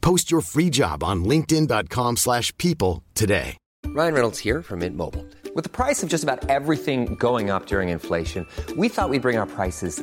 Post your free job on linkedin.com/people slash people today. Ryan Reynolds here from Mint Mobile. With the price of just about everything going up during inflation, we thought we'd bring our prices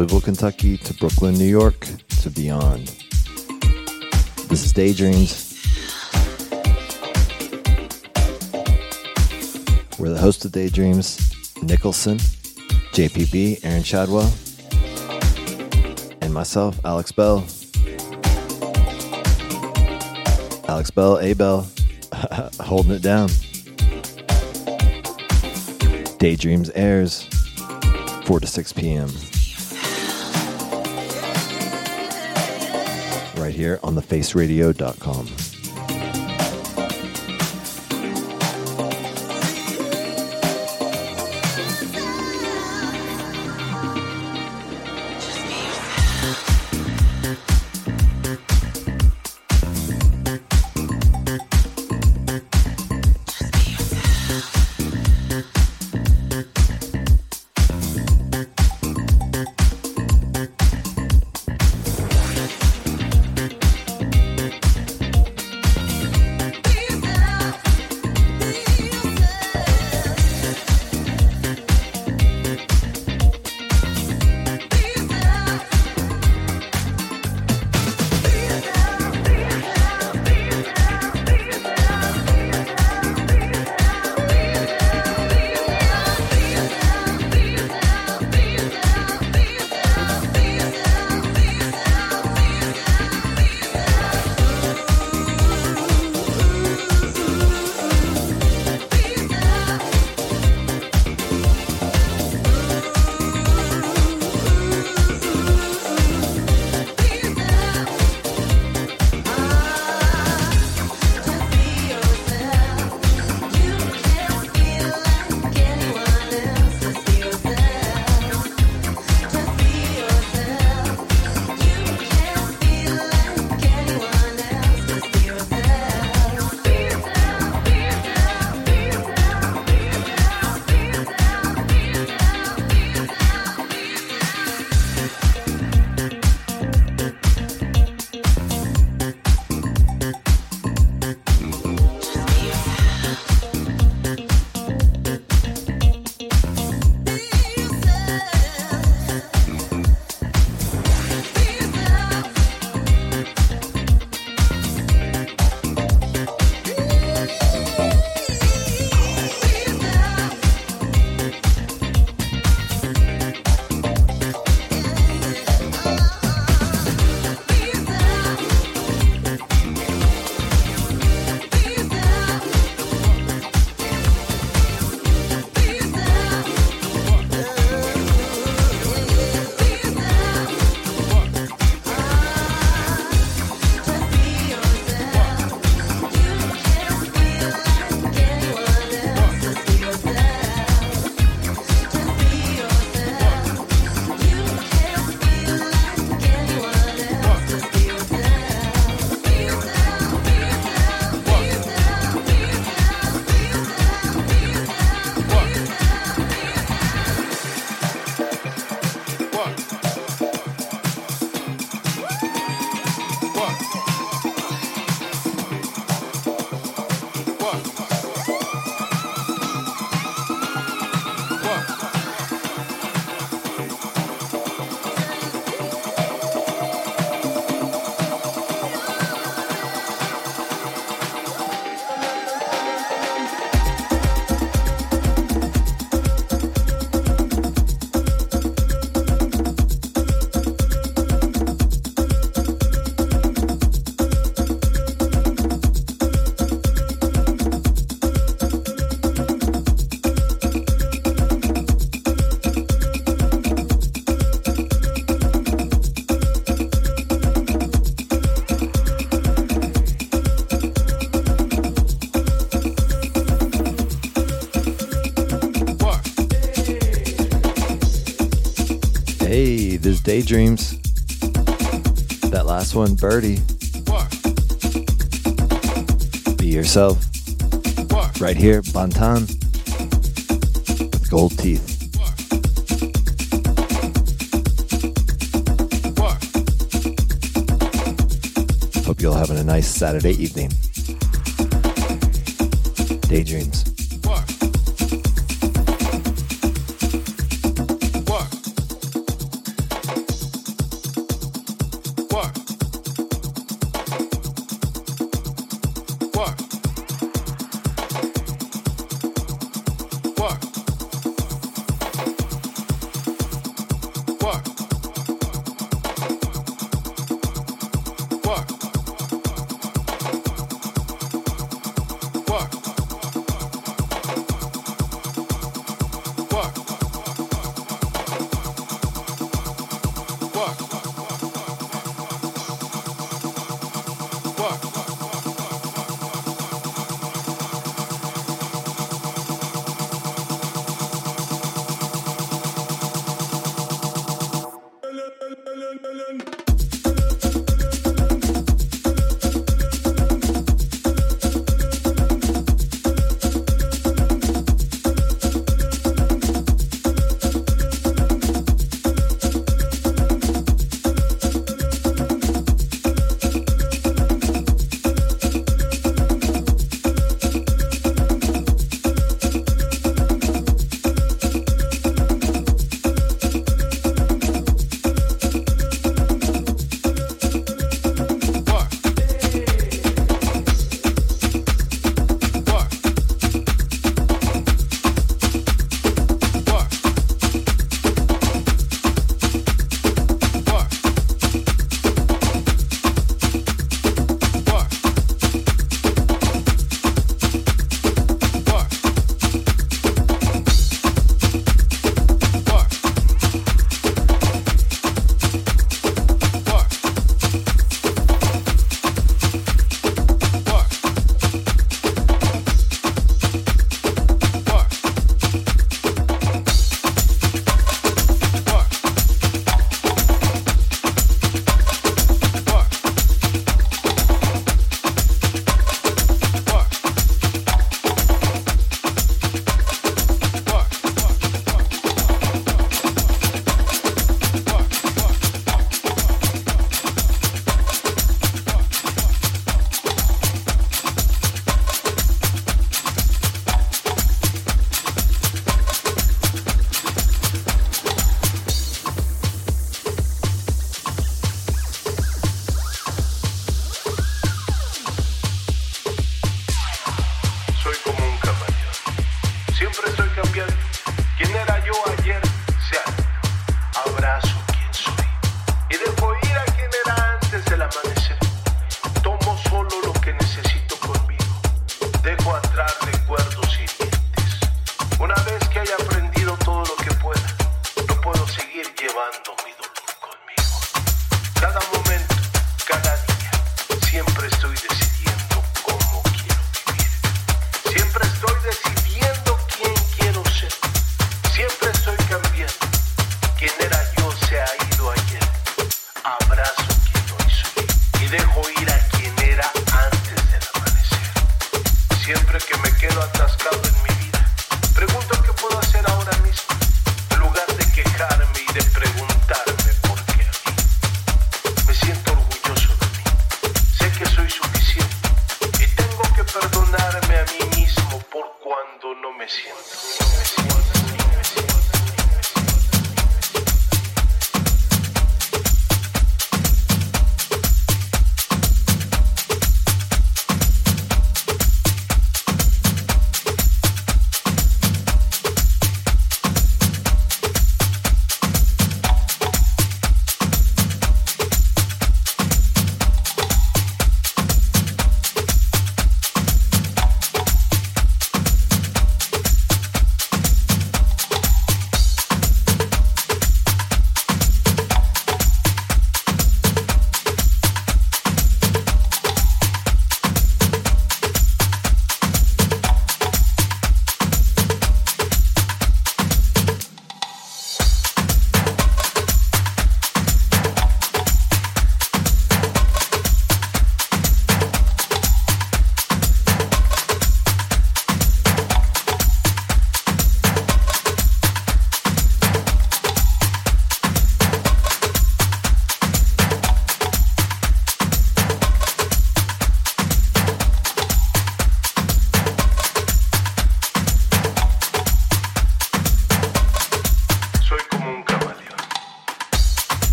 Louisville, Kentucky to Brooklyn, New York to beyond. This is Daydreams. We're the host of Daydreams, Nicholson, JPB, Aaron Chadwell, and myself, Alex Bell. Alex Bell, A Bell, holding it down. Daydreams airs 4 to 6 p.m. right here on thefaceradio.com. Daydreams. That last one, Birdie. Be yourself. Right here, Bantan. With gold teeth. Hope you're all having a nice Saturday evening. Daydreams.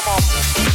Come on.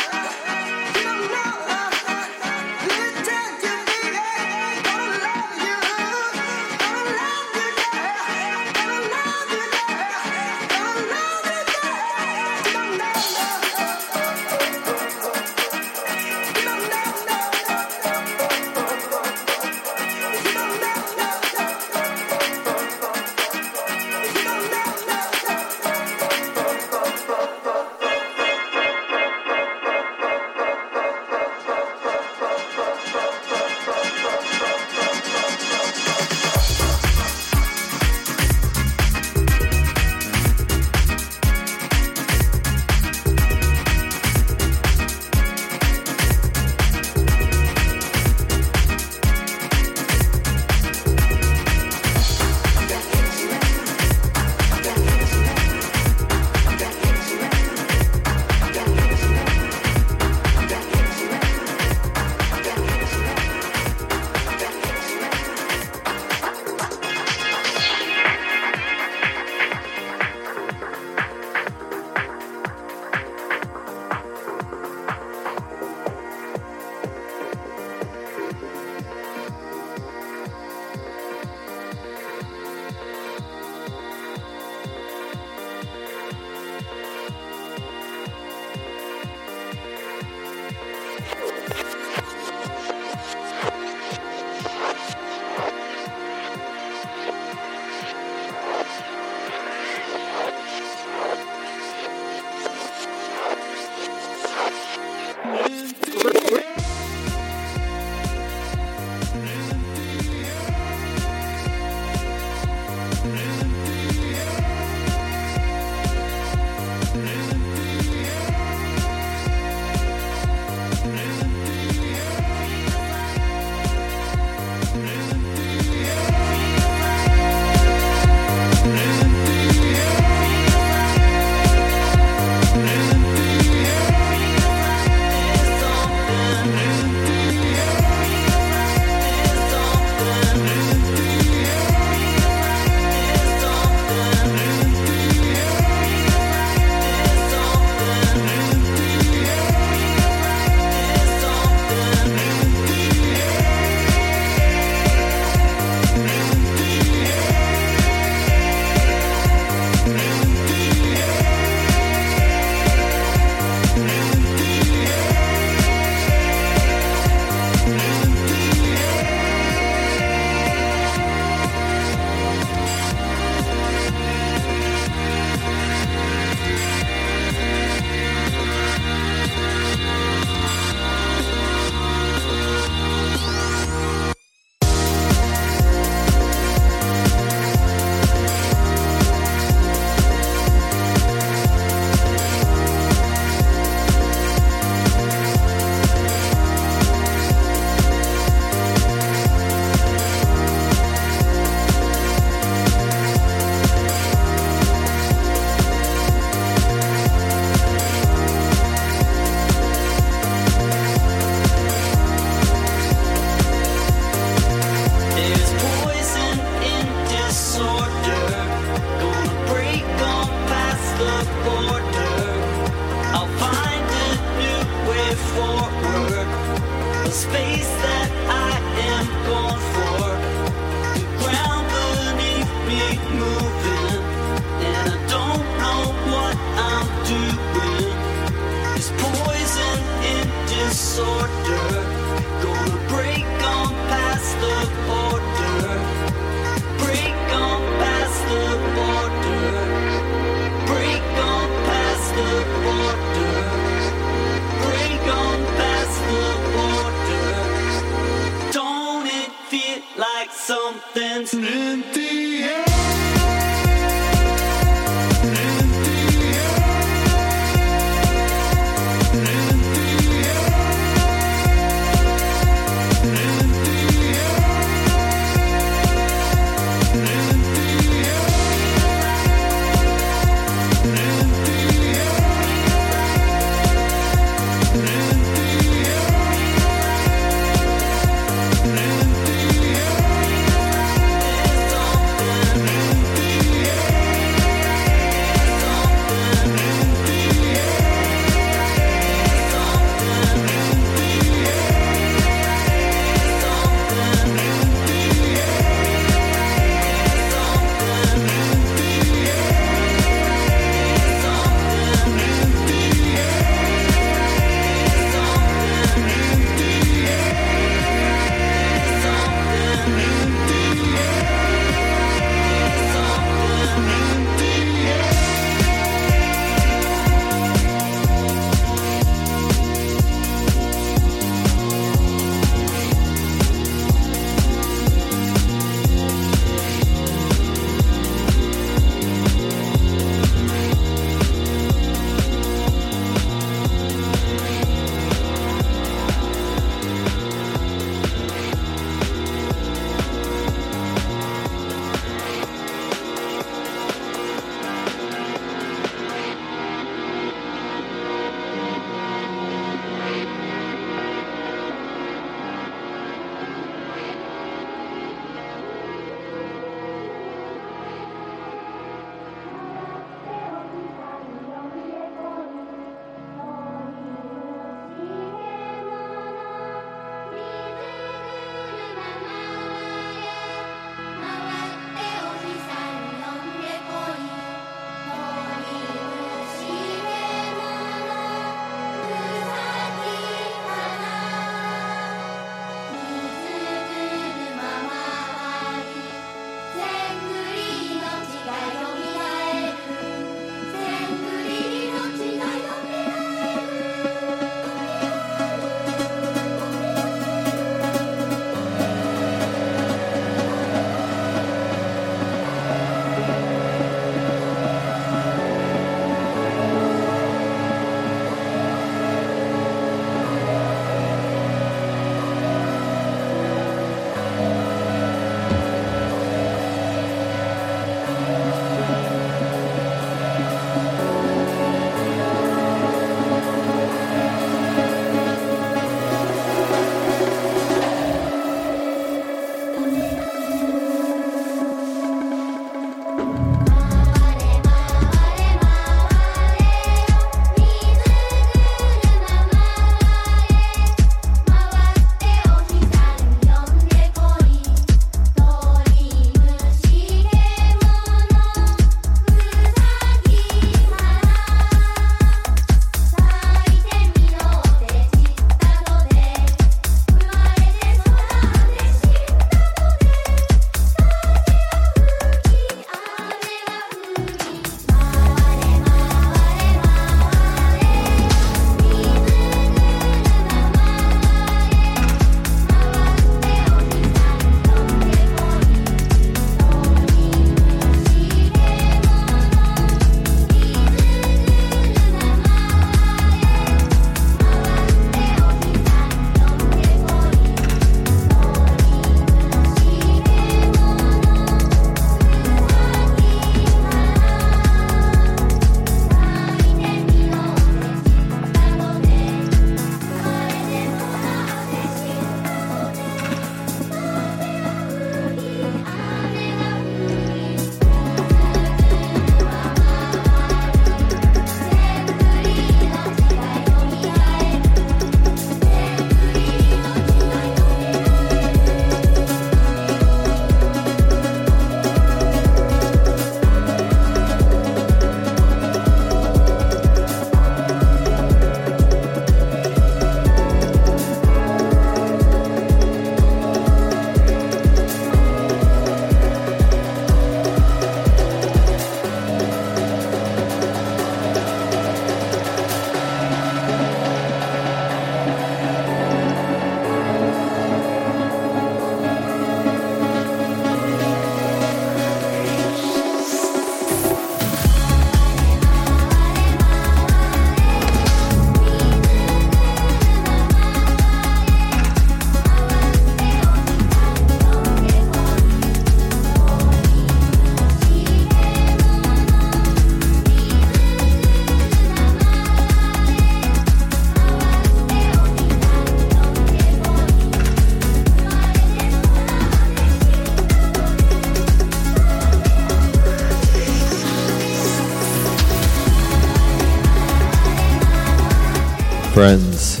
Friends.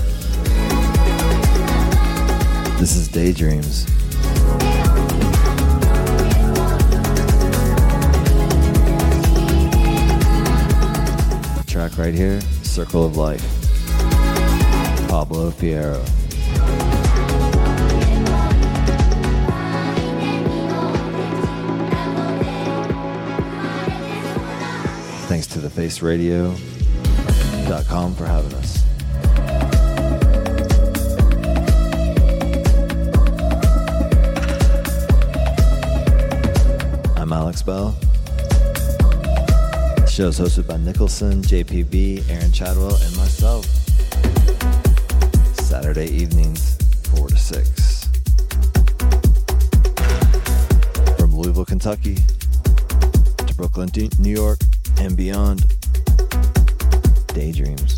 This is Daydreams. The track right here, Circle of Life. Pablo Fierro. Thanks to thefaceradio.com for having us. Bell. The show is hosted by Nicholson, JPB, Aaron Chadwell, and myself. Saturday evenings, 4 to 6. From Louisville, Kentucky to Brooklyn, New York, and beyond. Daydreams.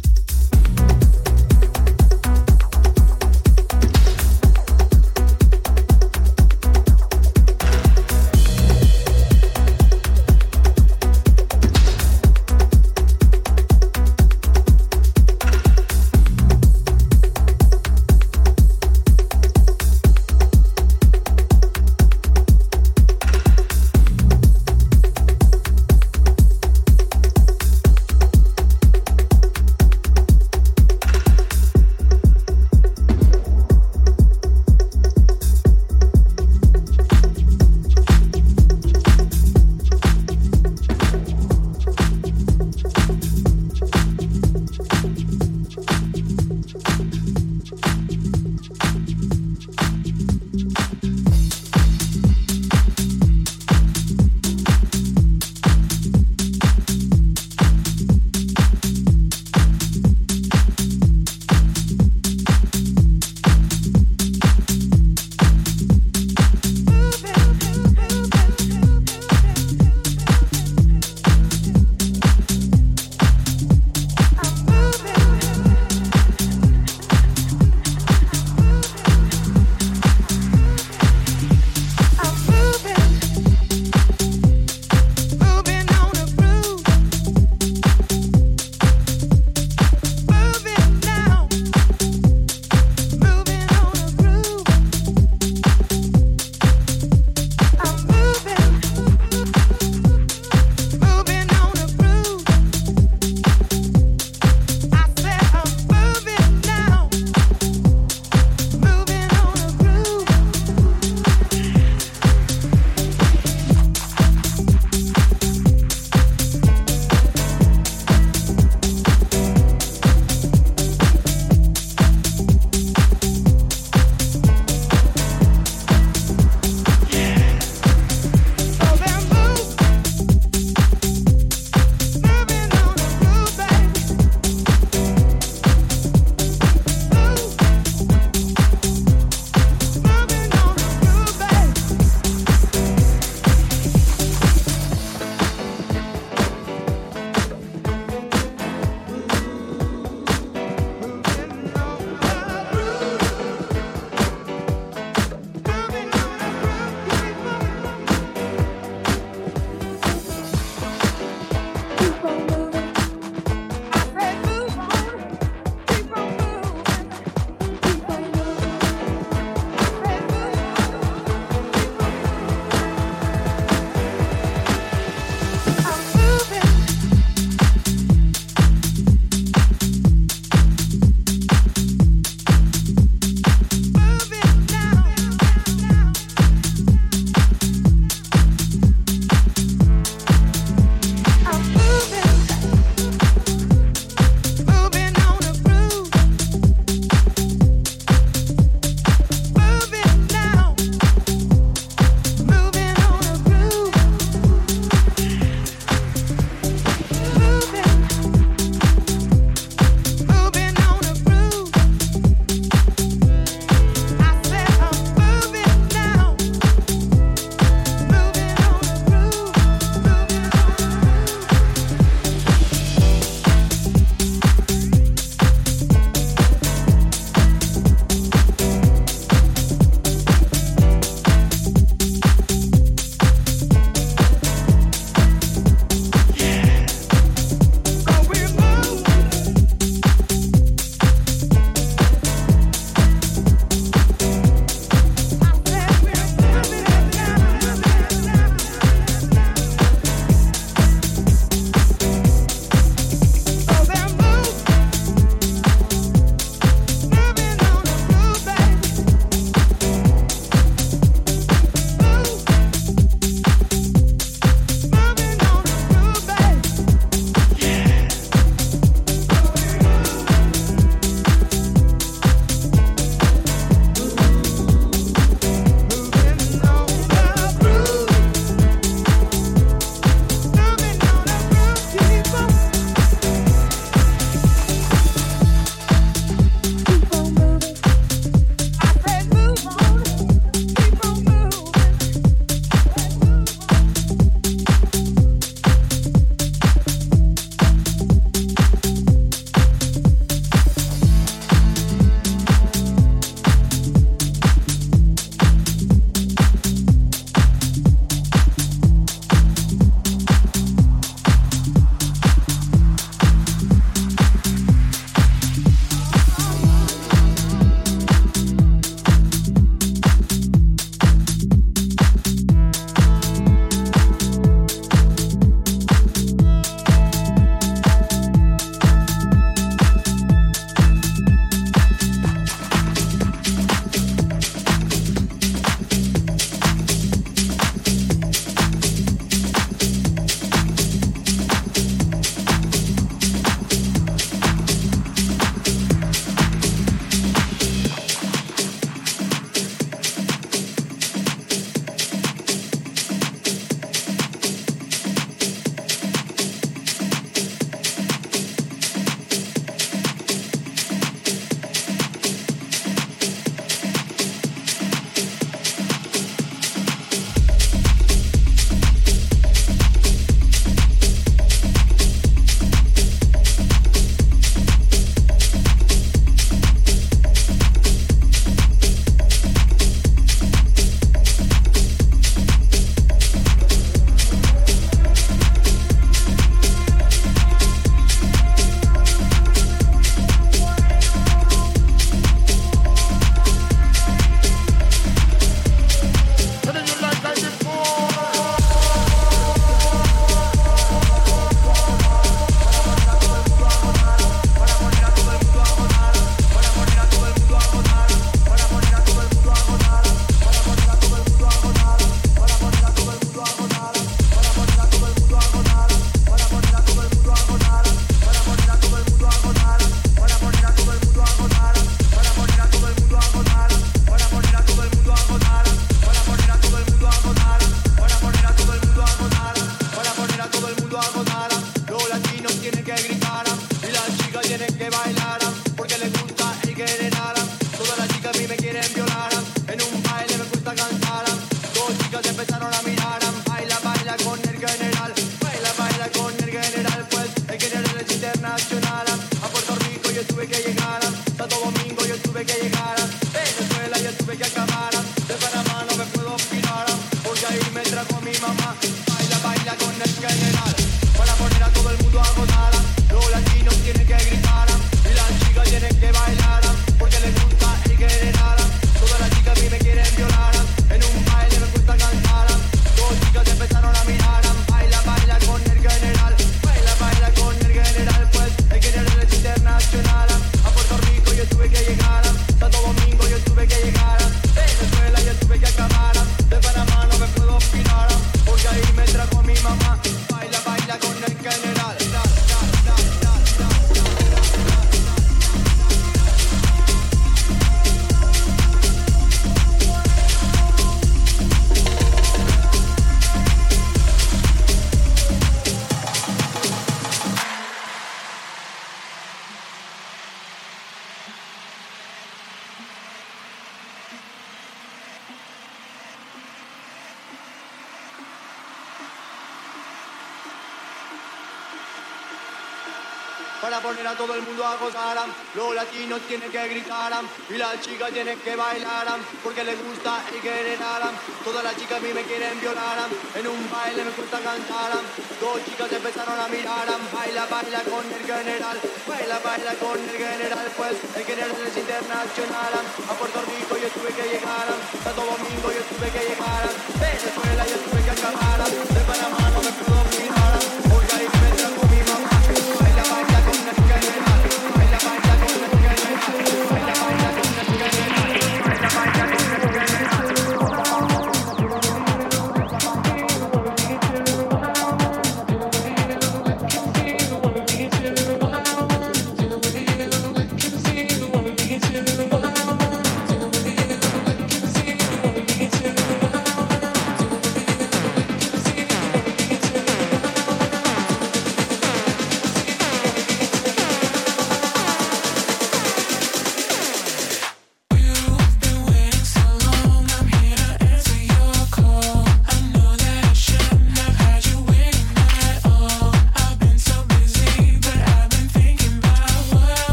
gritaran y las chicas tienen que bailaran porque les gusta y que generaran. Todas las chicas a mí me quieren violaran, en un baile me cuesta cantaran. Dos chicas empezaron a miraran, baila, baila con el general, baila, baila con el general, pues el general es internacional. A Puerto Rico yo tuve que llegaran, Santo Domingo yo tuve que llegaran.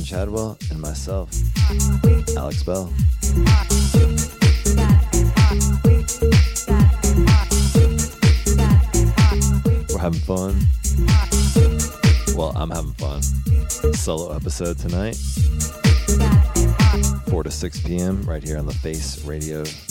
Aaron Chadwell, and myself, Alex Bell. We're having fun. Well, I'm having fun. Solo episode tonight. 4 to 6 p.m. right here on the faceradio.com.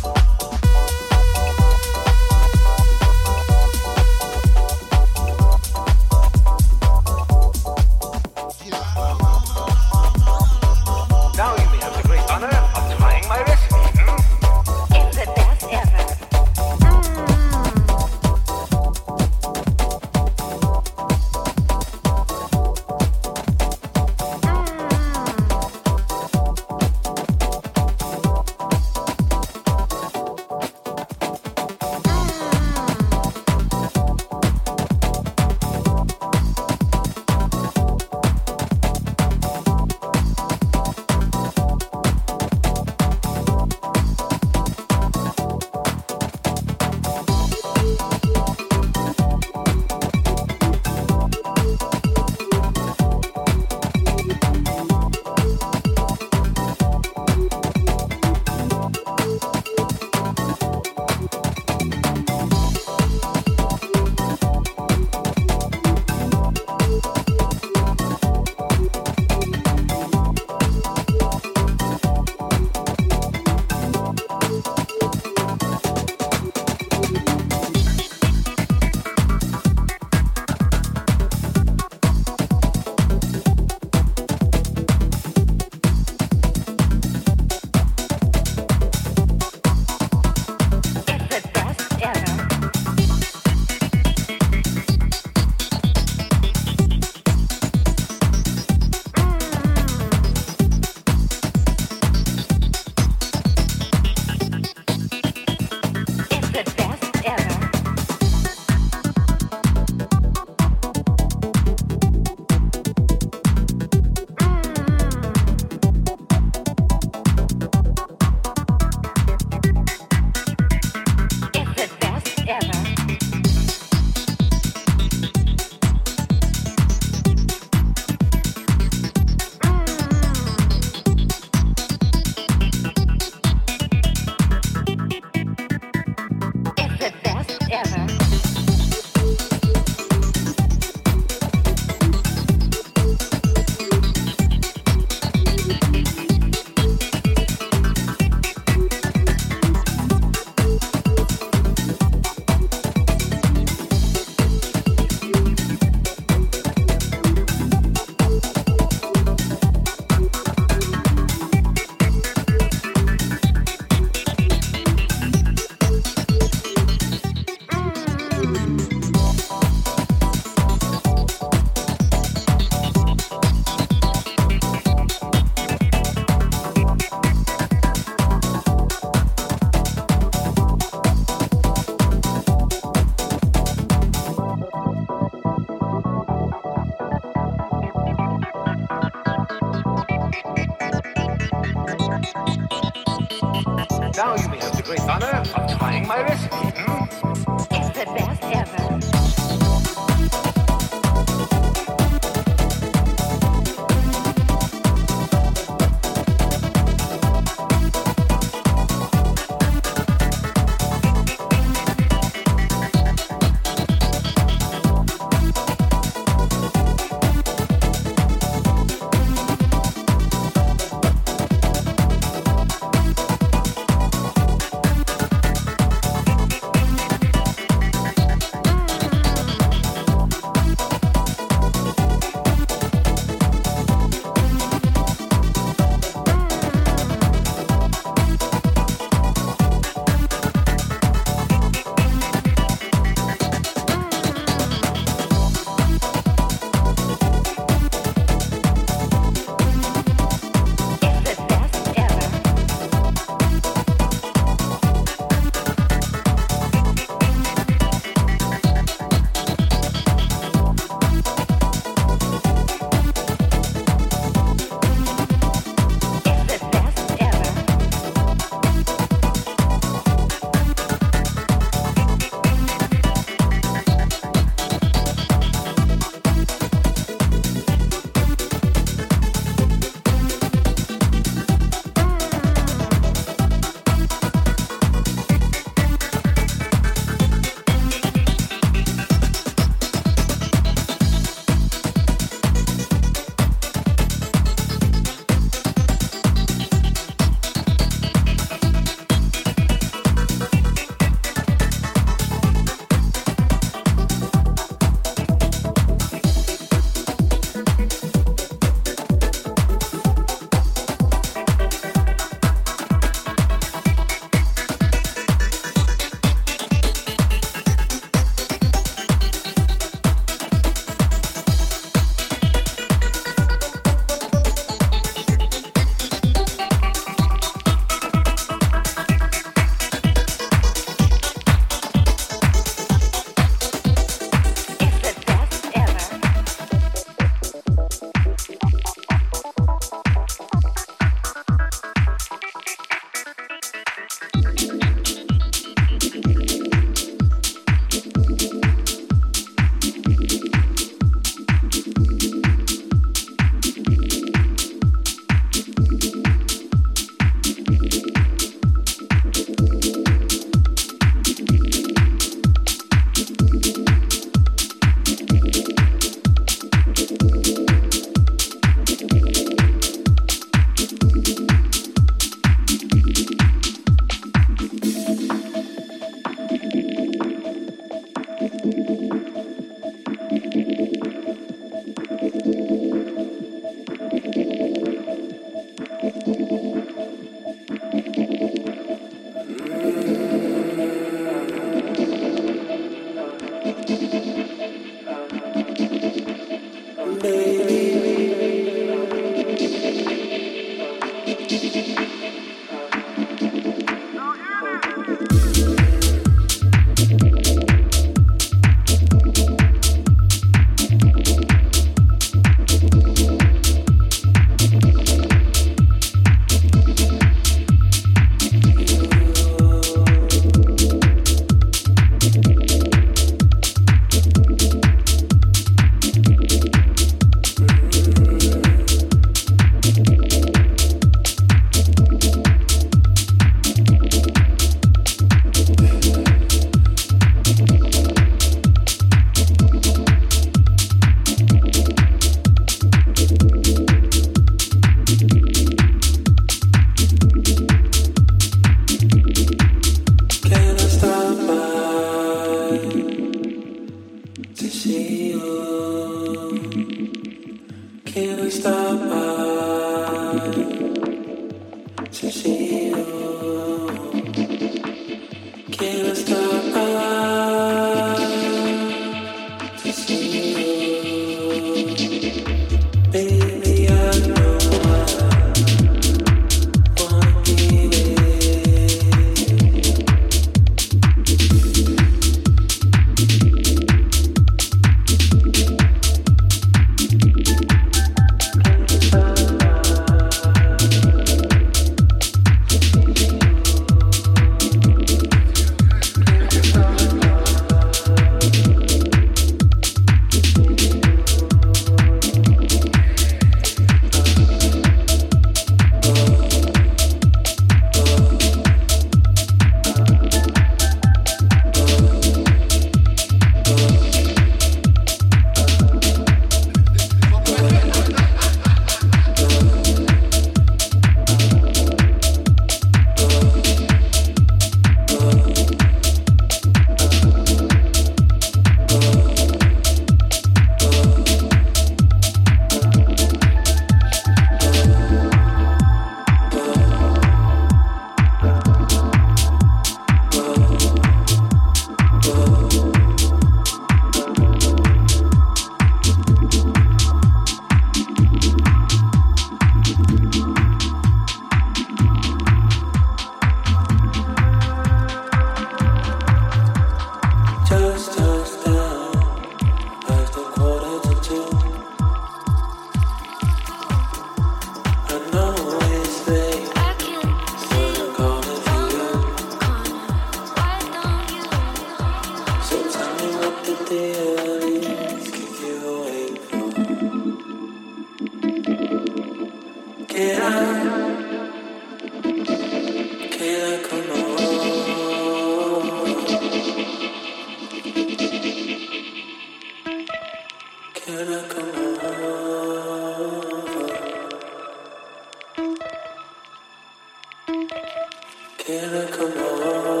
Can I come over?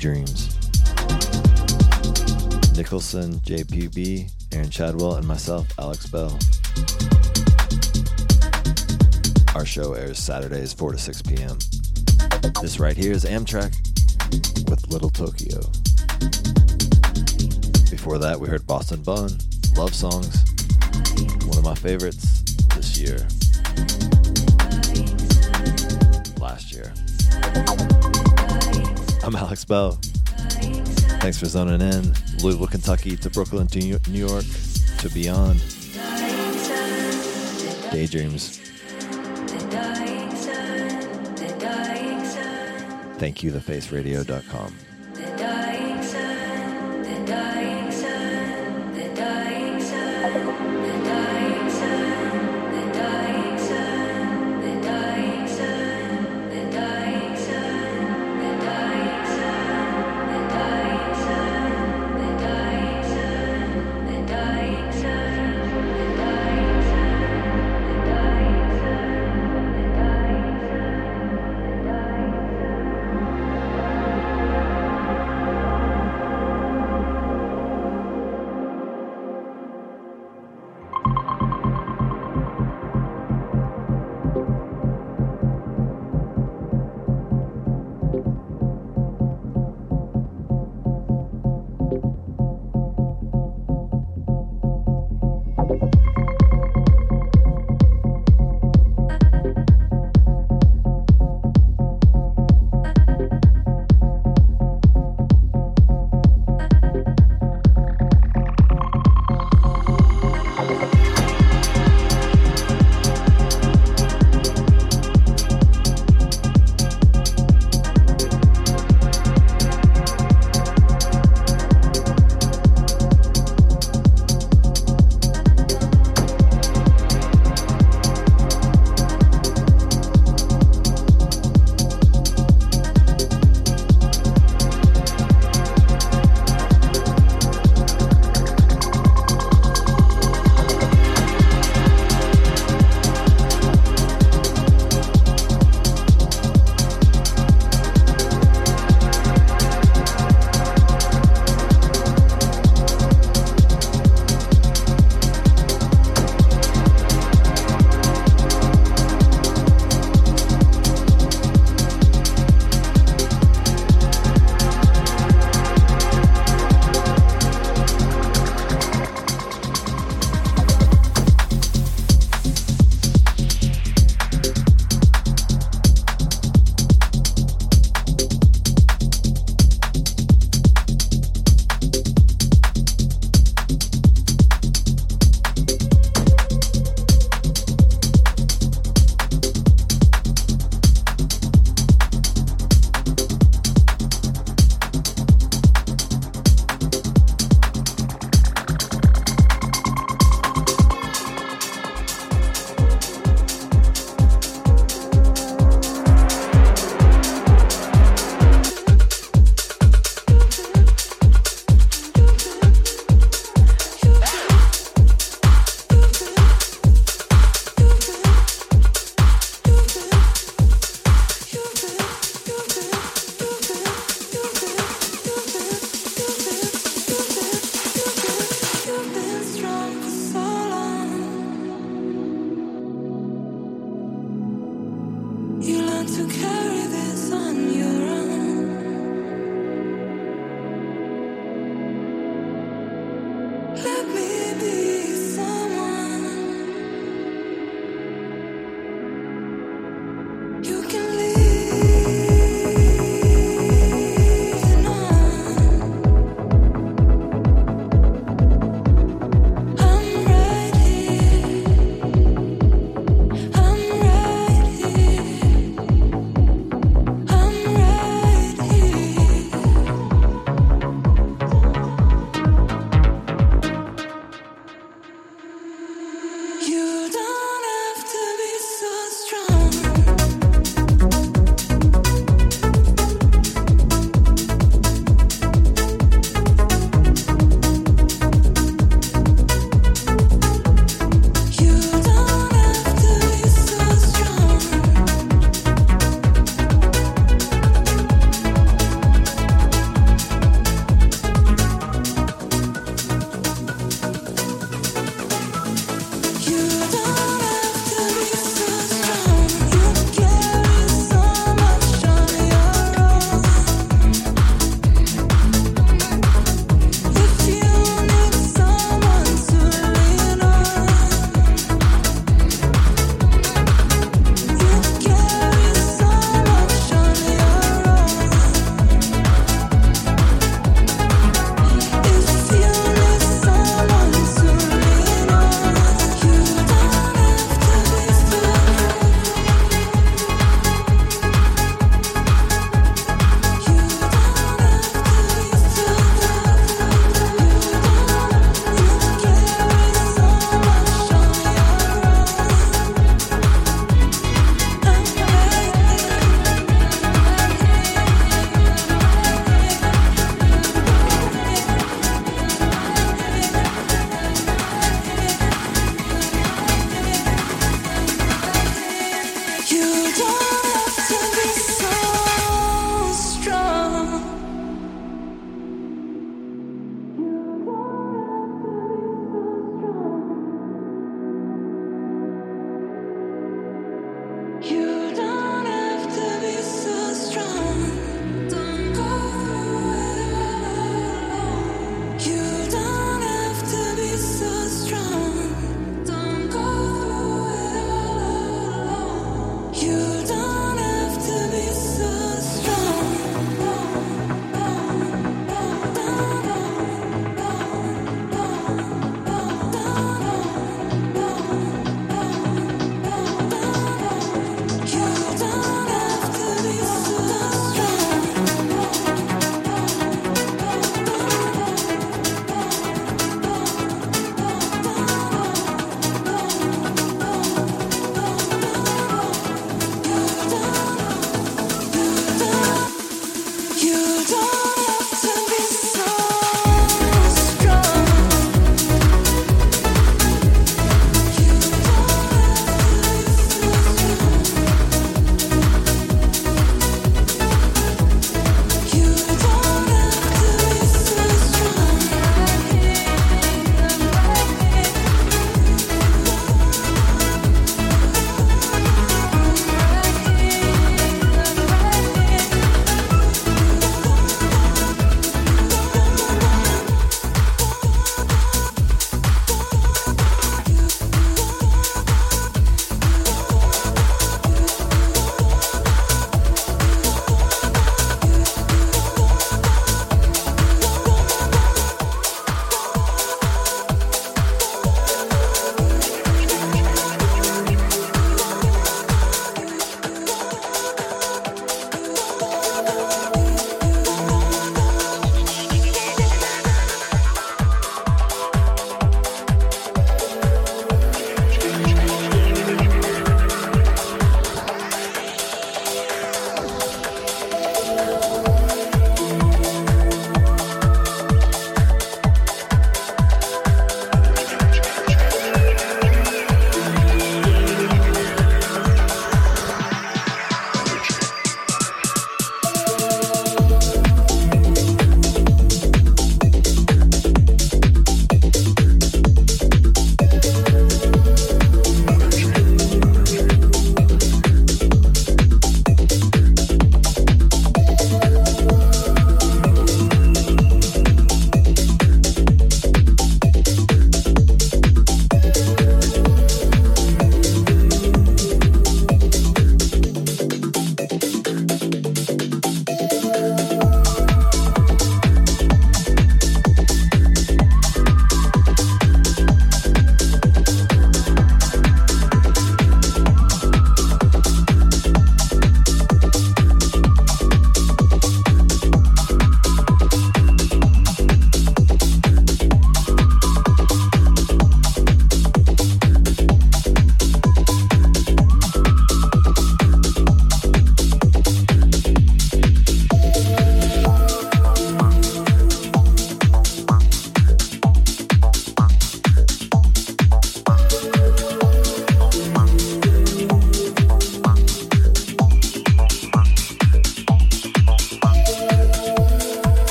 Daydreams. Nicholson, JPB, Aaron Chadwell, and myself, Alex Bell. Our show airs Saturdays, 4 to 6 p.m. This right here is Amtrac with Little Tokyo. Before that, we heard Boston Bun, Love Songs, one of my favorites I'm Alex Bell. Thanks for zoning in. Louisville, Kentucky to Brooklyn to New York to beyond. Daydreams. Thank you, thefaceradio.com.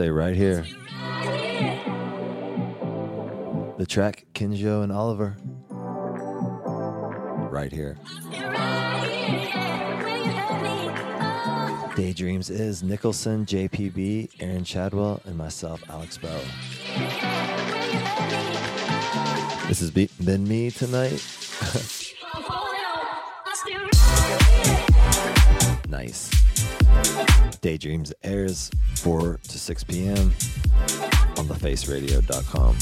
stay right here. The track Kinjo and Oliver. Right here. Daydreams is Nicholson, JPB, Aaron Chadwell, and myself, Alex Bell. This has been me tonight. 6 p.m. on thefaceradio.com.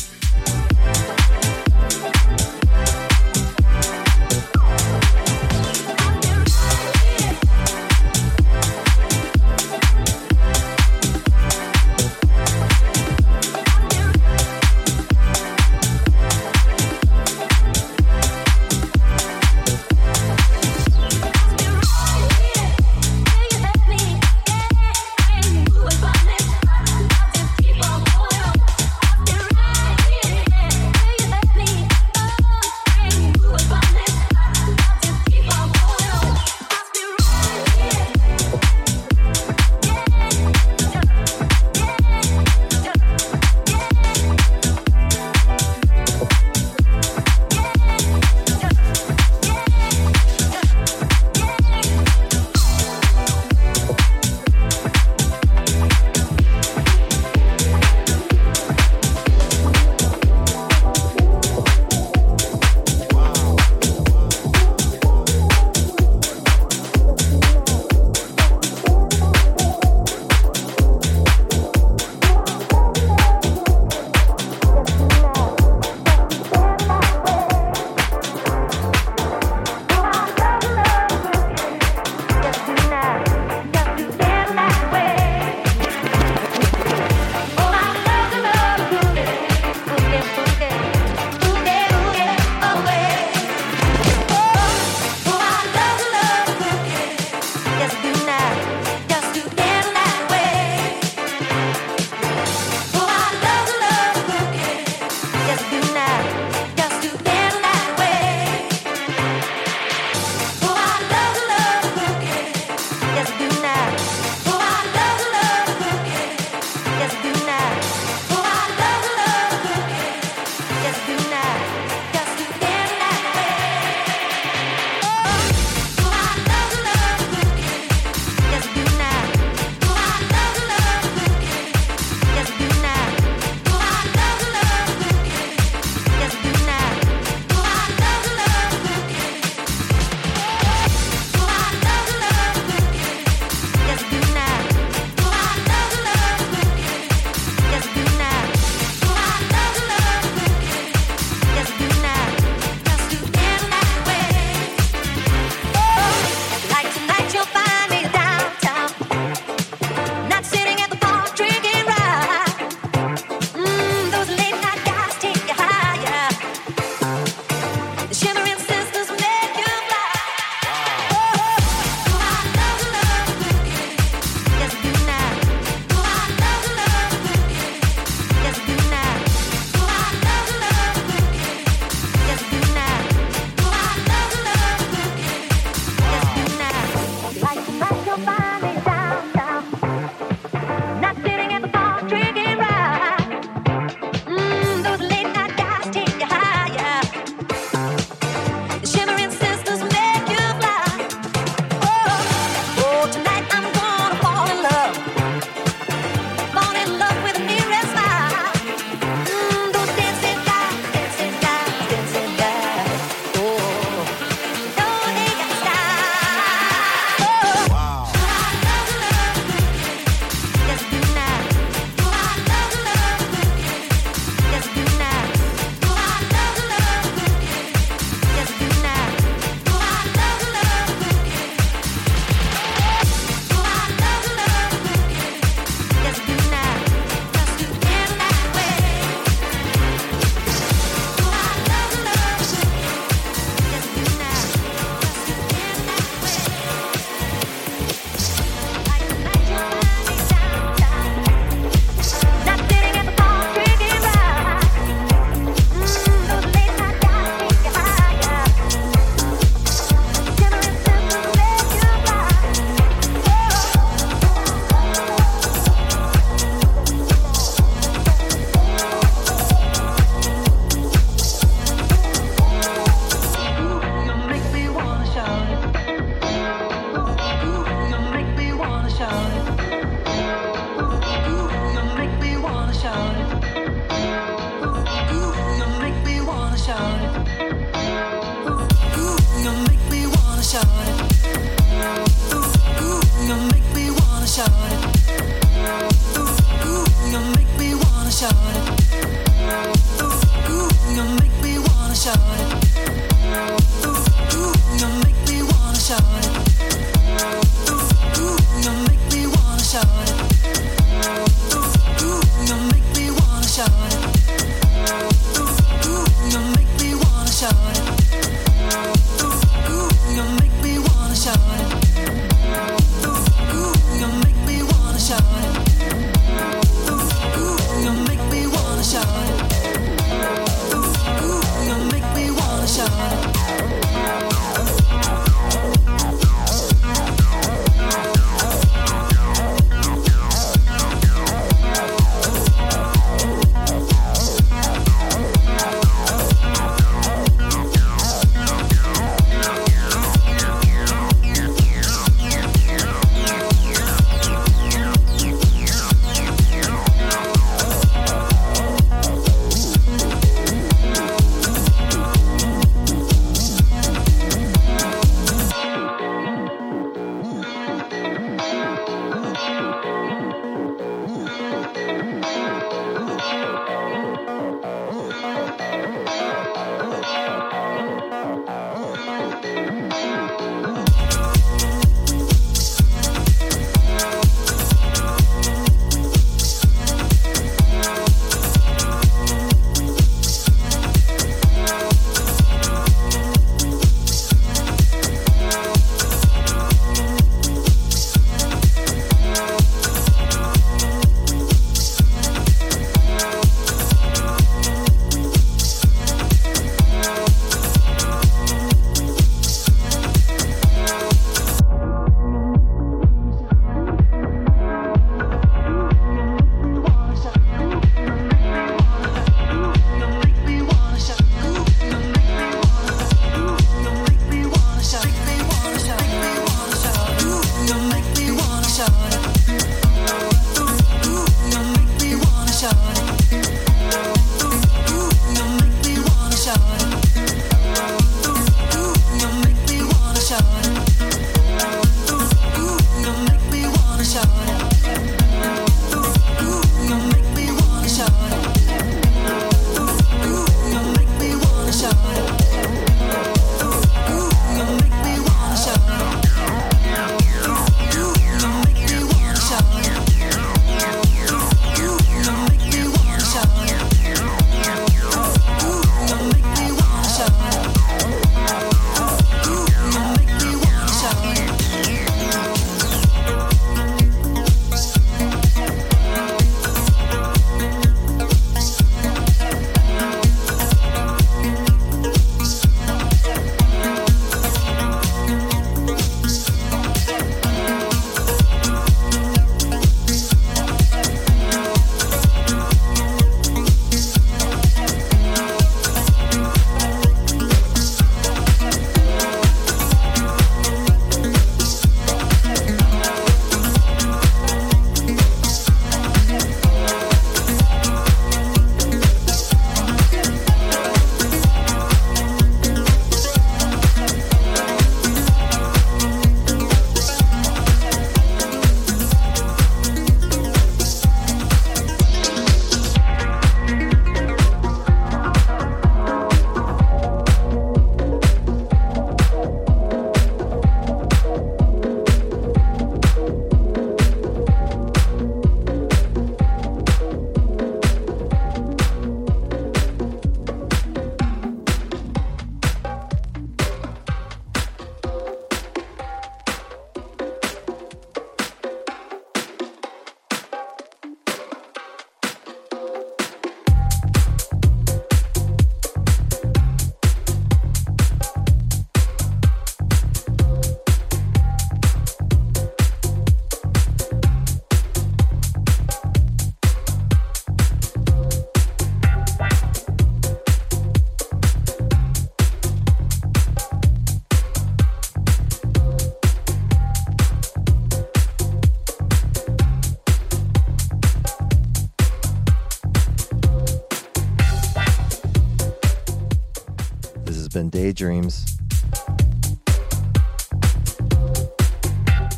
Daydreams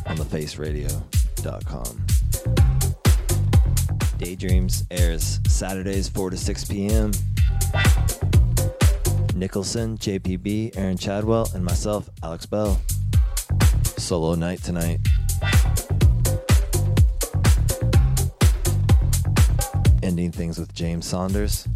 on the Face Radio. faceradio.com. Daydreams airs Saturdays 4 to 6 p.m. Nicholson, JPB, Aaron Chadwell, and myself, Alex Bell. Solo night tonight. Ending things with James Saunders.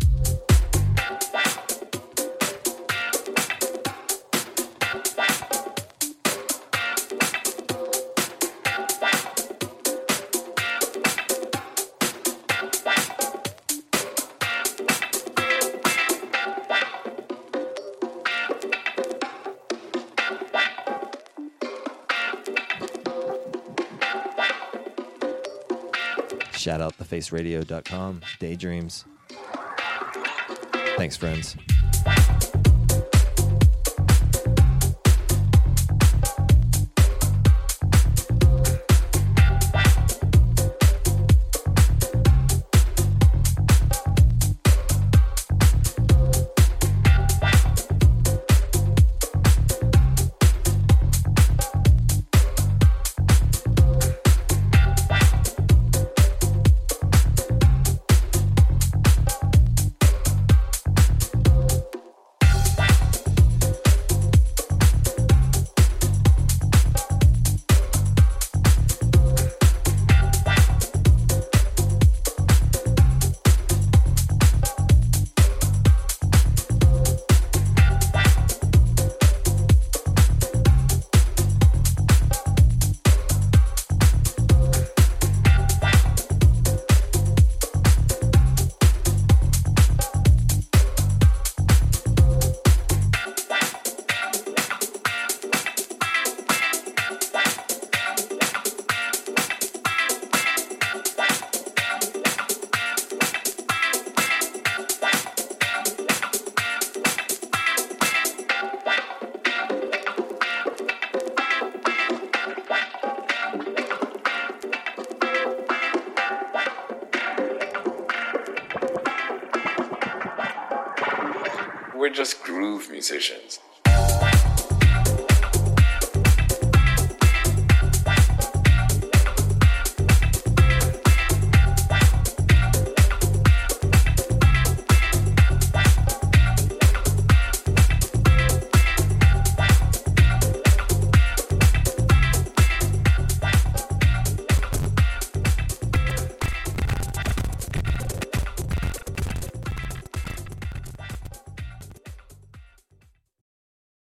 Out Daydreams. Thanks, friends.